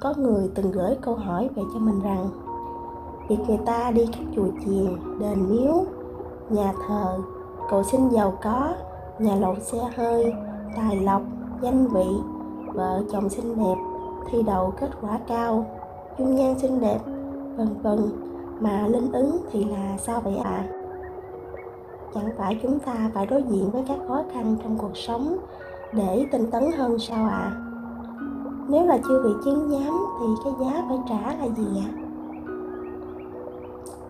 có người từng gửi câu hỏi về cho mình rằng, việc người ta đi các chùa chiền, đền miếu, nhà thờ, cầu xin giàu có, nhà lộn xe hơi, tài lộc, danh vị, vợ chồng xinh đẹp, thi đậu kết quả cao, dung nhan xinh đẹp, vân vân, mà linh ứng thì là sao vậy ạ à? chẳng phải chúng ta phải đối diện với các khó khăn trong cuộc sống để tinh tấn hơn sao ạ à? Nếu là chưa bị chứng giám thì cái giá phải trả là gì ạ? À?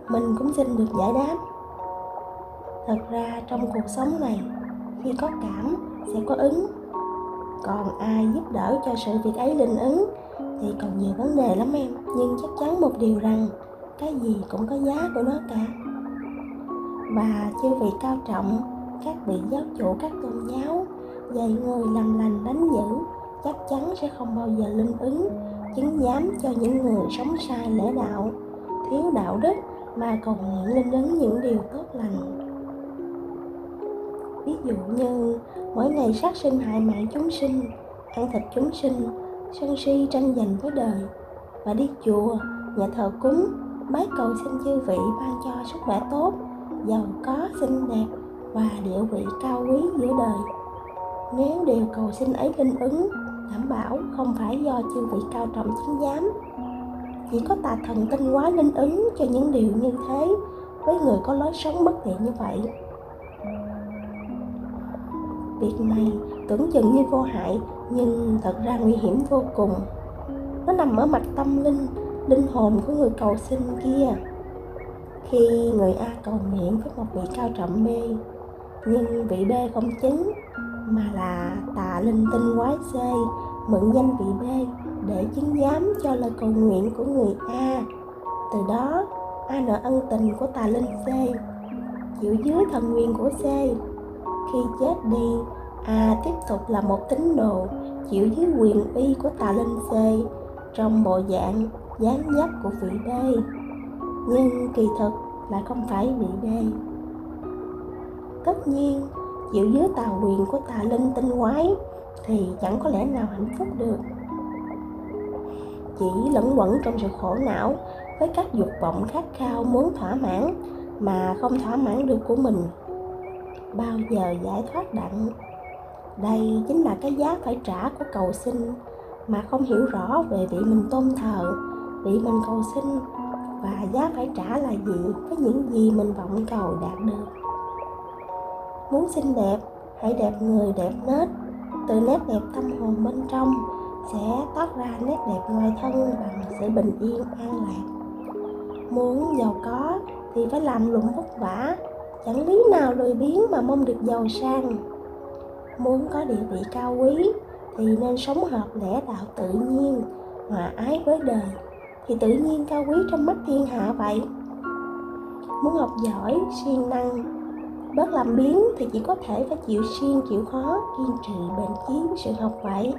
mình cũng xin được giải đáp. Thật ra trong cuộc sống này, khi có cảm sẽ có ứng. Còn ai giúp đỡ cho sự việc ấy linh ứng thì còn nhiều vấn đề lắm em. Nhưng chắc chắn một điều rằng, cái gì cũng có giá của nó cả. Và chư vị cao trọng, các vị giáo chủ, các tôn giáo, dạy người làm lành đánh dữ chắc chắn sẽ không bao giờ linh ứng chứng giám cho những người sống sai lễ đạo, thiếu đạo đức mà còn nguyện linh ứng những điều tốt lành. Ví dụ như, mỗi ngày sát sinh hại mạng chúng sinh, ăn thịt chúng sinh, sân si tranh giành với đời, và đi chùa, nhà thờ cúng, bái cầu xin chư vị ban cho sức khỏe tốt, giàu có, xinh đẹp và địa vị cao quý giữa đời. Nếu điều cầu xin ấy linh ứng đảm bảo không phải do chư vị cao trọng chứng giám. Chỉ có tà thần tinh quá linh ứng cho những điều như thế với người có lối sống bất thiện như vậy. Việc này tưởng chừng như vô hại, nhưng thật ra nguy hiểm vô cùng. Nó nằm ở mặt tâm linh linh hồn của người cầu xin kia. Khi người a cầu nguyện với một vị cao trọng b nhưng vị b không chứng mà là tà linh tinh quái xê, mượn danh vị b để chứng giám cho lời cầu nguyện của người a. Từ đó, a nợ ân tình của tà linh c chịu dưới thần nguyên của c khi chết đi, a tiếp tục là một tín đồ, chịu dưới quyền uy của tà linh c trong bộ dạng dáng dấp của vị b. Nhưng kỳ thực lại không phải vị b. Tất nhiên giữ dưới tà quyền của tà linh tinh quái, thì chẳng có lẽ nào hạnh phúc được. Chỉ lẫn quẩn trong sự khổ não với các dục vọng khát khao muốn thỏa mãn mà không thỏa mãn được của mình. Bao giờ giải thoát đặng? Đây chính là cái giá phải trả của cầu xin mà không hiểu rõ về vị mình tôn thờ, vị mình cầu xin và giá phải trả là gì với những gì mình vọng cầu đạt được muốn xinh đẹp, hãy đẹp người đẹp nết. Từ nét đẹp tâm hồn bên trong sẽ toát ra nét đẹp ngoài thân bằng sự bình yên, an lạc. Muốn giàu có thì phải làm lụng vất vả, chẳng lý nào lười biếng mà mong được giàu sang. Muốn có địa vị cao quý thì nên sống hợp lẽ đạo tự nhiên, hòa ái với đời, thì tự nhiên cao quý trong mắt thiên hạ vậy. Muốn học giỏi, siêng năng bớt làm biến thì chỉ có thể phải chịu siêng chịu khó kiên trì bền chí với sự học vậy.